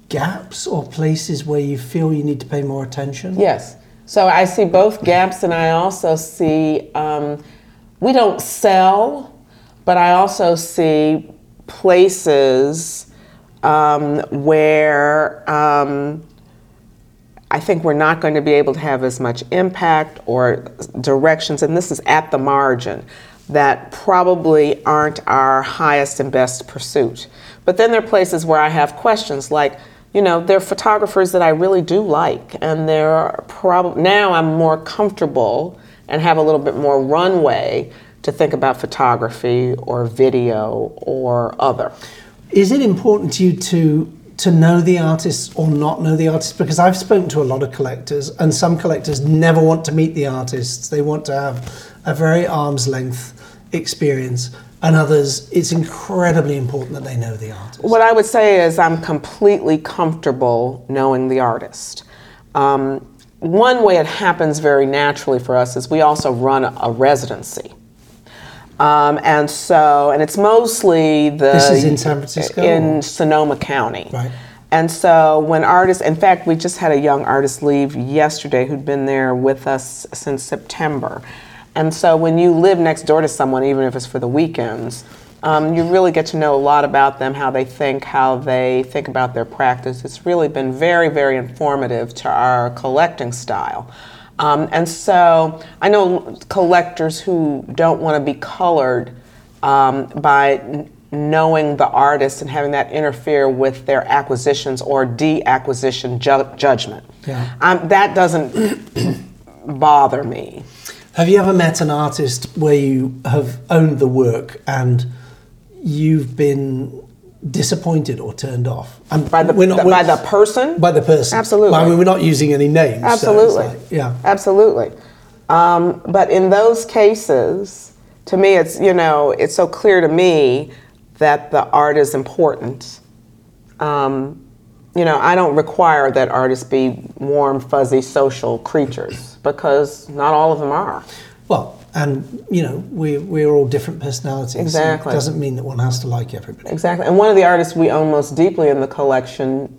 Speaker 2: gaps or places where you feel you need to pay more attention?
Speaker 1: Yes. So I see both gaps, and I also see um, we don't sell, but I also see places um, where um, I think we're not going to be able to have as much impact or directions, and this is at the margin, that probably aren't our highest and best pursuit. But then there are places where I have questions like, you know, there are photographers that I really do like, and there are probably now I'm more comfortable and have a little bit more runway to think about photography or video or other.
Speaker 2: Is it important to you to to know the artists or not know the artists? Because I've spoken to a lot of collectors, and some collectors never want to meet the artists. They want to have a very arm's length experience and others, it's incredibly important that they know the artist.
Speaker 1: What I would say is I'm completely comfortable knowing the artist. Um, one way it happens very naturally for us is we also run a residency. Um, and so, and it's mostly the.
Speaker 2: This is in San Francisco?
Speaker 1: In Sonoma County.
Speaker 2: Right.
Speaker 1: And so, when artists, in fact, we just had a young artist leave yesterday who'd been there with us since September. And so when you live next door to someone, even if it's for the weekends, um, you really get to know a lot about them, how they think, how they think about their practice. It's really been very, very informative to our collecting style. Um, and so I know collectors who don't want to be colored um, by n- knowing the artist and having that interfere with their acquisitions or de-acquisition ju- judgment.
Speaker 2: Yeah.
Speaker 1: Um, that doesn't bother me.
Speaker 2: Have you ever met an artist where you have owned the work and you've been disappointed or turned off?
Speaker 1: And by the, not, by the person?
Speaker 2: By the person.
Speaker 1: Absolutely.
Speaker 2: I mean, we're not using any names.
Speaker 1: Absolutely.
Speaker 2: So like, yeah.
Speaker 1: Absolutely. Um, but in those cases, to me, it's you know, it's so clear to me that the art is important. Um, you know, I don't require that artists be warm, fuzzy, social creatures because not all of them are.
Speaker 2: Well, and you know, we we're all different personalities.
Speaker 1: Exactly.
Speaker 2: it doesn't mean that one has to like everybody.
Speaker 1: Exactly. And one of the artists we own most deeply in the collection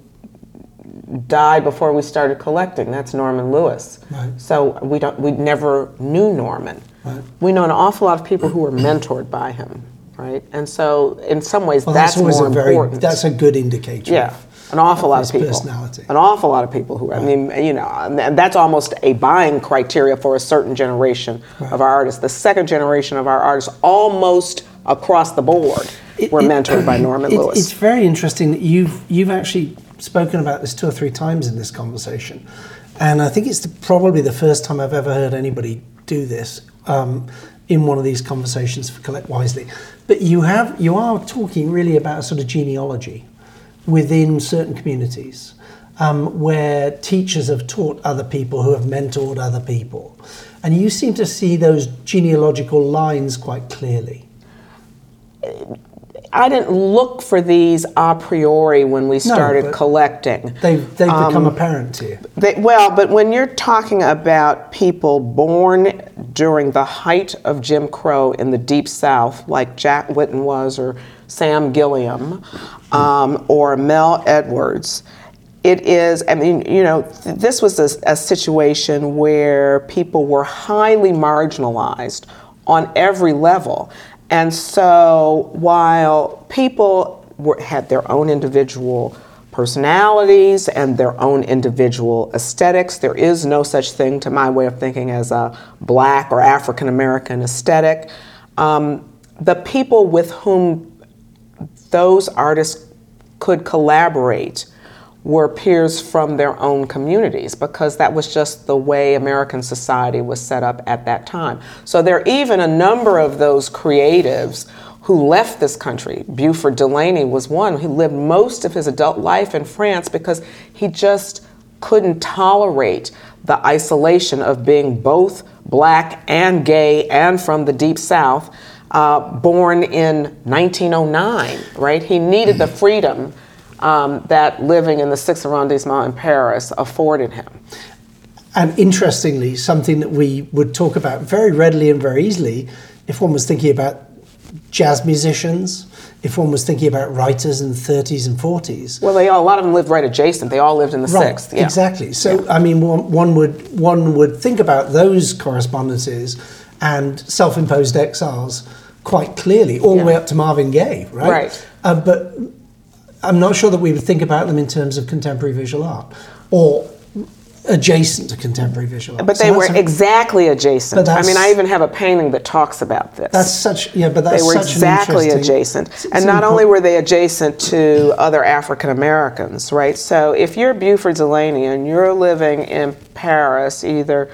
Speaker 1: died before we started collecting. That's Norman Lewis.
Speaker 2: Right.
Speaker 1: So we don't we never knew Norman.
Speaker 2: Right.
Speaker 1: We know an awful lot of people who were mentored by him, right? And so in some ways
Speaker 2: well,
Speaker 1: that's,
Speaker 2: that's always
Speaker 1: more
Speaker 2: a very
Speaker 1: important.
Speaker 2: that's a good indicator.
Speaker 1: yeah. An awful lot of people.
Speaker 2: personality.
Speaker 1: An awful lot of people who, I mean, you know, and that's almost a buying criteria for a certain generation
Speaker 2: Right.
Speaker 1: of our artists. The second generation of our artists, almost across the board,
Speaker 2: It-
Speaker 1: were
Speaker 2: it-
Speaker 1: mentored by Norman
Speaker 2: it-
Speaker 1: Lewis.
Speaker 2: It's very interesting that you've you've actually spoken about this two or three times in this conversation, and I think it's the, probably the first time I've ever heard anybody do this um, in one of these conversations for Collect Wisely. But you have you are talking really about a sort of genealogy within certain communities. Um, where teachers have taught other people who have mentored other people. And you seem to see those genealogical lines quite clearly.
Speaker 1: I didn't look for these a priori when we started
Speaker 2: but-
Speaker 1: collecting.
Speaker 2: They've, they've become
Speaker 1: Um,
Speaker 2: apparent to you.
Speaker 1: They, well, but when you're talking about people born during the height of Jim Crow in the Deep South, like Jack Whitten was, or Sam Gilliam, um, or Mel Edwards, it is, I mean, you know, th- this was a, a situation where people were highly marginalized on every level. And so while people were, had their own individual personalities and their own individual aesthetics. There is no such thing, to my way of thinking, as a black or African American aesthetic. Um, the people with whom those artists could collaborate were peers from their own communities because that was just the way American society was set up at that time. So there are even a number of those creatives who left this country. Beauford Delaney was one. He lived most of his adult life in France because he just couldn't tolerate the isolation of being both black and gay and from the deep south, uh, born in 1909, right? He needed the freedom um, that living in the sixth arrondissement in Paris afforded him.
Speaker 2: And interestingly, something that we would talk about very readily and very easily if one was thinking about jazz musicians, if one was thinking about writers in the 30s and 40s.
Speaker 1: Well, they all, a lot of them lived right adjacent. They all lived in the
Speaker 2: Right,
Speaker 1: sixth. Yeah.
Speaker 2: exactly. So,
Speaker 1: Yeah.
Speaker 2: I mean, one, one would one would think about those correspondences and self-imposed exiles quite clearly, all the way up to Marvin Gaye, right?
Speaker 1: Right.
Speaker 2: Uh, but I'm not sure that we would think about them in terms of contemporary visual art or adjacent to contemporary visual art.
Speaker 1: But
Speaker 2: So
Speaker 1: they were
Speaker 2: a-
Speaker 1: exactly adjacent. I mean, I even have a painting that talks about this.
Speaker 2: That's such yeah, but that's
Speaker 1: they were exactly adjacent.
Speaker 2: it's
Speaker 1: And
Speaker 2: an
Speaker 1: not only were they adjacent to other African Americans, right? So if you're Beauford Delaney and you're living in Paris, either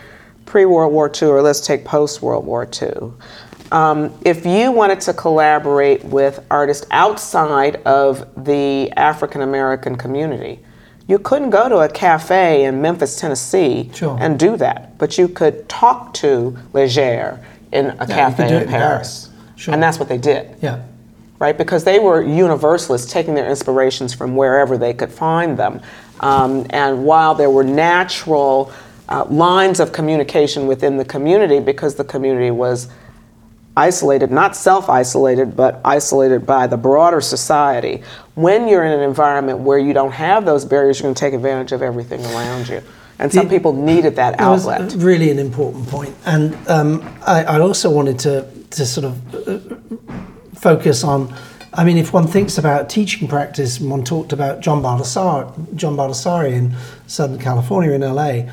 Speaker 1: pre World War II or let's take post World War II, um, if you wanted to collaborate with artists outside of the African American community, you couldn't go to a cafe in Memphis, Tennessee,
Speaker 2: Sure.
Speaker 1: and do that. But you could talk to Leger in a
Speaker 2: you
Speaker 1: cafe in. Paris.
Speaker 2: Sure.
Speaker 1: And that's what they did
Speaker 2: yeah.
Speaker 1: right? Because they were universalists, taking their inspirations from wherever they could find them. Um, and while there were natural uh, lines of communication within the community, because the community was isolated, not self isolated, but isolated by the broader society, when you're in an environment where you don't have those barriers, you're going to take advantage of everything around you. And some
Speaker 2: The-
Speaker 1: people needed that
Speaker 2: That was
Speaker 1: outlet.
Speaker 2: really an important point. And um, I, I also wanted to, to sort of uh, focus on. I mean, if one thinks about teaching practice, and one talked about John Baldessari, John Baldessari in Southern California in LA.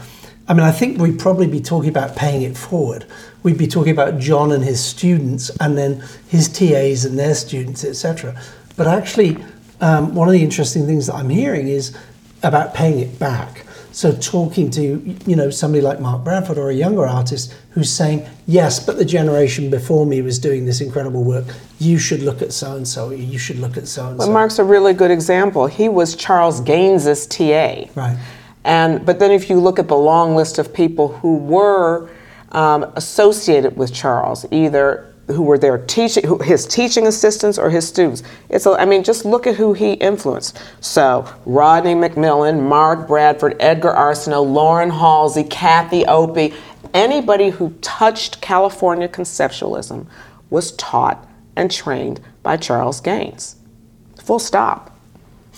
Speaker 2: I mean, I think we'd probably be talking about paying it forward. We'd be talking about John and his students, and then his TAs and their students, etc. But actually, um, one of the interesting things that I'm hearing is about paying it back. So talking to you know somebody like Mark Bradford or a younger artist who's saying, yes, but the generation before me was doing this incredible work. You should look at so and so. You should look at so and so.
Speaker 1: Mark's a really good example. He was Charles Gaines's TA.
Speaker 2: Right.
Speaker 1: And but then if you look at the long list of people who were um, associated with Charles, either who were teaching, who, his teaching assistants or his students, it's a, I mean, just look at who he influenced. So Rodney McMillian, Mark Bradford, Edgar Arceneaux, Lauren Halsey, Kathy Opie, anybody who touched California conceptualism was taught and trained by Charles Gaines. Full stop.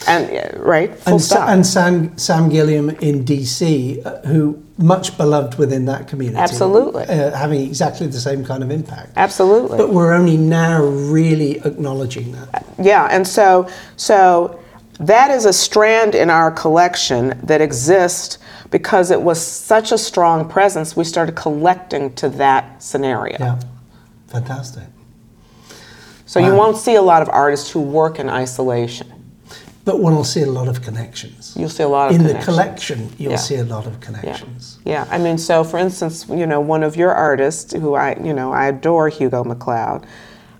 Speaker 1: And uh, right, full
Speaker 2: and,
Speaker 1: stop.
Speaker 2: and Sam, Sam Gilliam in DC, uh, who much beloved within that community.
Speaker 1: Absolutely.
Speaker 2: Uh, having exactly the same kind of impact.
Speaker 1: Absolutely.
Speaker 2: But we're only now really acknowledging that.
Speaker 1: Yeah, and so so that is a strand in our collection that exists because it was such a strong presence. We started collecting to that scenario.
Speaker 2: Yeah. Fantastic.
Speaker 1: So you won't see a lot of artists who work in isolation.
Speaker 2: But one will see a lot of connections.
Speaker 1: You'll see a lot of
Speaker 2: in the collection, you'll
Speaker 1: Yeah.
Speaker 2: see a lot of connections.
Speaker 1: Yeah. I mean, so for instance, you know, one of your artists who I, you know, I adore, Hugo McCloud,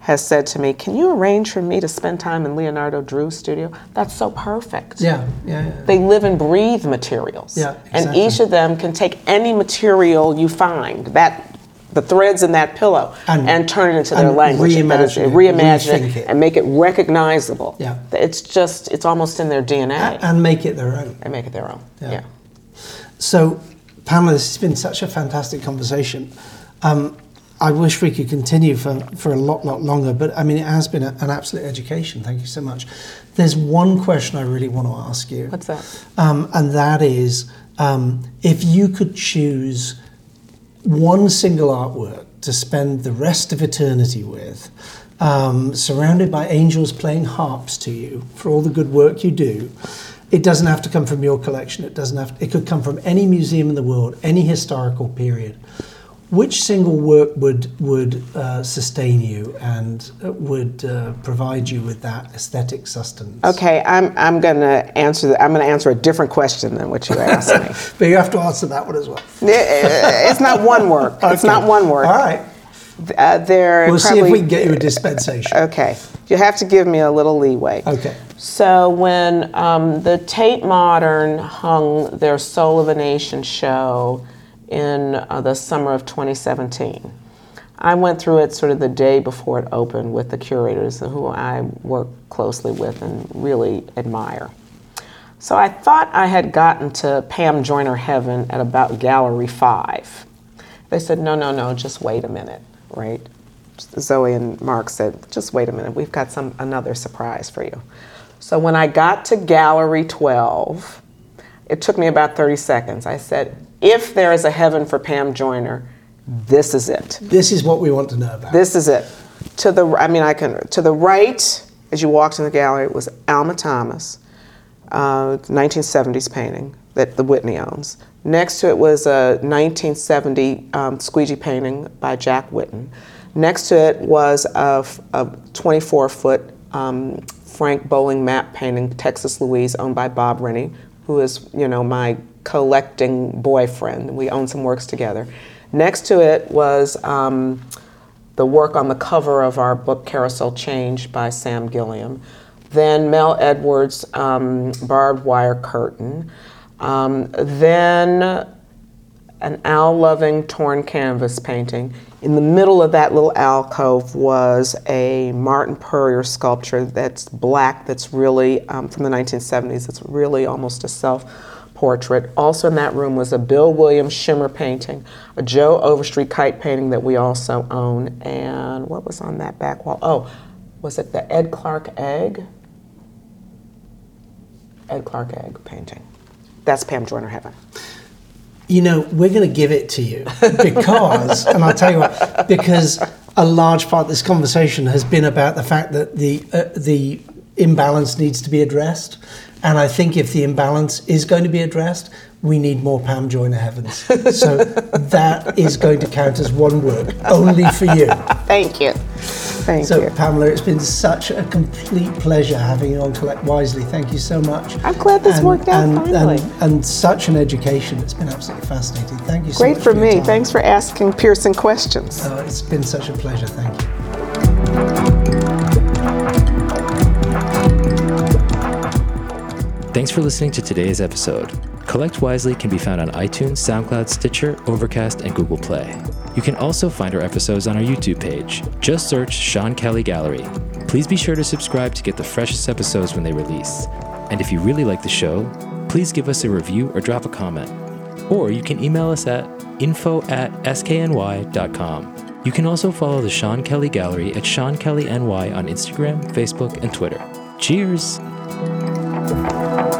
Speaker 1: has said to me, "Can you arrange for me to spend time in Leonardo Drew's studio?" That's so perfect.
Speaker 2: Yeah, yeah, yeah.
Speaker 1: They live and breathe materials.
Speaker 2: Yeah, exactly.
Speaker 1: And each of them can take any material you find, that the threads in that pillow,
Speaker 2: And-
Speaker 1: and, turn it into their
Speaker 2: and
Speaker 1: language.
Speaker 2: Reimagine it,
Speaker 1: reimagine
Speaker 2: it.
Speaker 1: and make it recognizable.
Speaker 2: Yeah.
Speaker 1: It's just, it's almost in their DNA.
Speaker 2: A- and make it their own.
Speaker 1: they make it their own.
Speaker 2: Yeah.
Speaker 1: Yeah.
Speaker 2: So, Pamela, this has been such a fantastic conversation. Um, I wish we could continue for, for a lot, lot longer, but I mean, it has been a, an absolute education. Thank you so much. There's one question I really want to ask you.
Speaker 1: What's that?
Speaker 2: Um, and that is um, if you could choose one single artwork to spend the rest of eternity with, um, surrounded by angels playing harps to you for all the good work you do. It doesn't have to come from your collection. It doesn't have. it could come from any museum in the world, any historical period. Which single work would would uh, sustain you and uh, would uh, provide you with that aesthetic sustenance?
Speaker 1: Okay, I'm, I'm going to answer. The, I'm going to answer a different question than what you asked me.
Speaker 2: But you have to answer that one as well.
Speaker 1: it's not one work. It's not one work.
Speaker 2: All right.
Speaker 1: Uh, there
Speaker 2: We'll see if we can get you a dispensation.
Speaker 1: Okay, you have to give me a little leeway.
Speaker 2: Okay.
Speaker 1: So when um, the Tate Modern hung their Soul of a Nation show in uh, the summer of 2017, I went through it sort of the day before it opened with the curators who I work closely with and really admire. So I thought I had gotten to Pam Joyner Heaven at about Gallery 5. They said, no, no, no, just wait a minute, right? Zoe and Mark said, just wait a minute, we've got some another surprise for you. So when I got to Gallery 12, it took me about 30 seconds. I said, if there is a heaven for Pam Joyner, this is it.
Speaker 2: This is what we want to know about.
Speaker 1: This is it. To the, I mean, I can, to the right, as you walked in the gallery, was Alma Thomas, uh, 1970s painting that the Whitney owns. Next to it was a 1970 um, squeegee painting by Jack Whitten. Next to it was a, 24 foot um, Frank Bowling map painting, Texas Louise, owned by Bob Rennie, who is, you know, my collecting boyfriend. We own some works together. Next to it was um, the work on the cover of our book Carousel Change by Sam Gilliam. Then Mel Edwards' um, barbed wire curtain. Um, then an Al Loving torn canvas painting. In the middle of that little alcove was a Martin Puryear sculpture that's black, that's really um, from the 1970s. It's really almost a self portrait. Also in that room was a Bill Williams shimmer painting, a Joe Overstreet kite painting that we also own, and what was on that back wall? Oh, was it the Ed Clark egg? Ed Clark egg painting. That's Pam Joyner Heaven.
Speaker 2: You know, we're going to give it to you because, and I'll tell you what, because a large part of this conversation has been about the fact that the uh, the imbalance needs to be addressed, and I think if the imbalance is going to be addressed, we need more Pam Joyner Heavens. So that is going to count as one word, only for you.
Speaker 1: Thank you. Thank
Speaker 2: So,
Speaker 1: you.
Speaker 2: Pamela, it's been such a complete pleasure having you on to Collect Wisely. Thank you so much.
Speaker 1: I'm glad this worked out
Speaker 2: and,
Speaker 1: finally.
Speaker 2: And, and such an education. It's been absolutely fascinating. Thank you so
Speaker 1: Great
Speaker 2: much.
Speaker 1: for
Speaker 2: your
Speaker 1: me. Thanks for asking piercing questions.
Speaker 2: Uh, it's been such a pleasure. Thank you.
Speaker 3: Thanks for listening to today's episode. Collect Wisely can be found on iTunes, SoundCloud, Stitcher, Overcast, and Google Play. You can also find our episodes on our YouTube page. Just search Sean Kelly Gallery. Please be sure to subscribe to get the freshest episodes when they release. And if you really like the show, please give us a review or drop a comment. Or you can email us at info at skny.com. You can also follow the Sean Kelly Gallery at Sean Kelly NY on Instagram, Facebook, and Twitter. Cheers! Bye.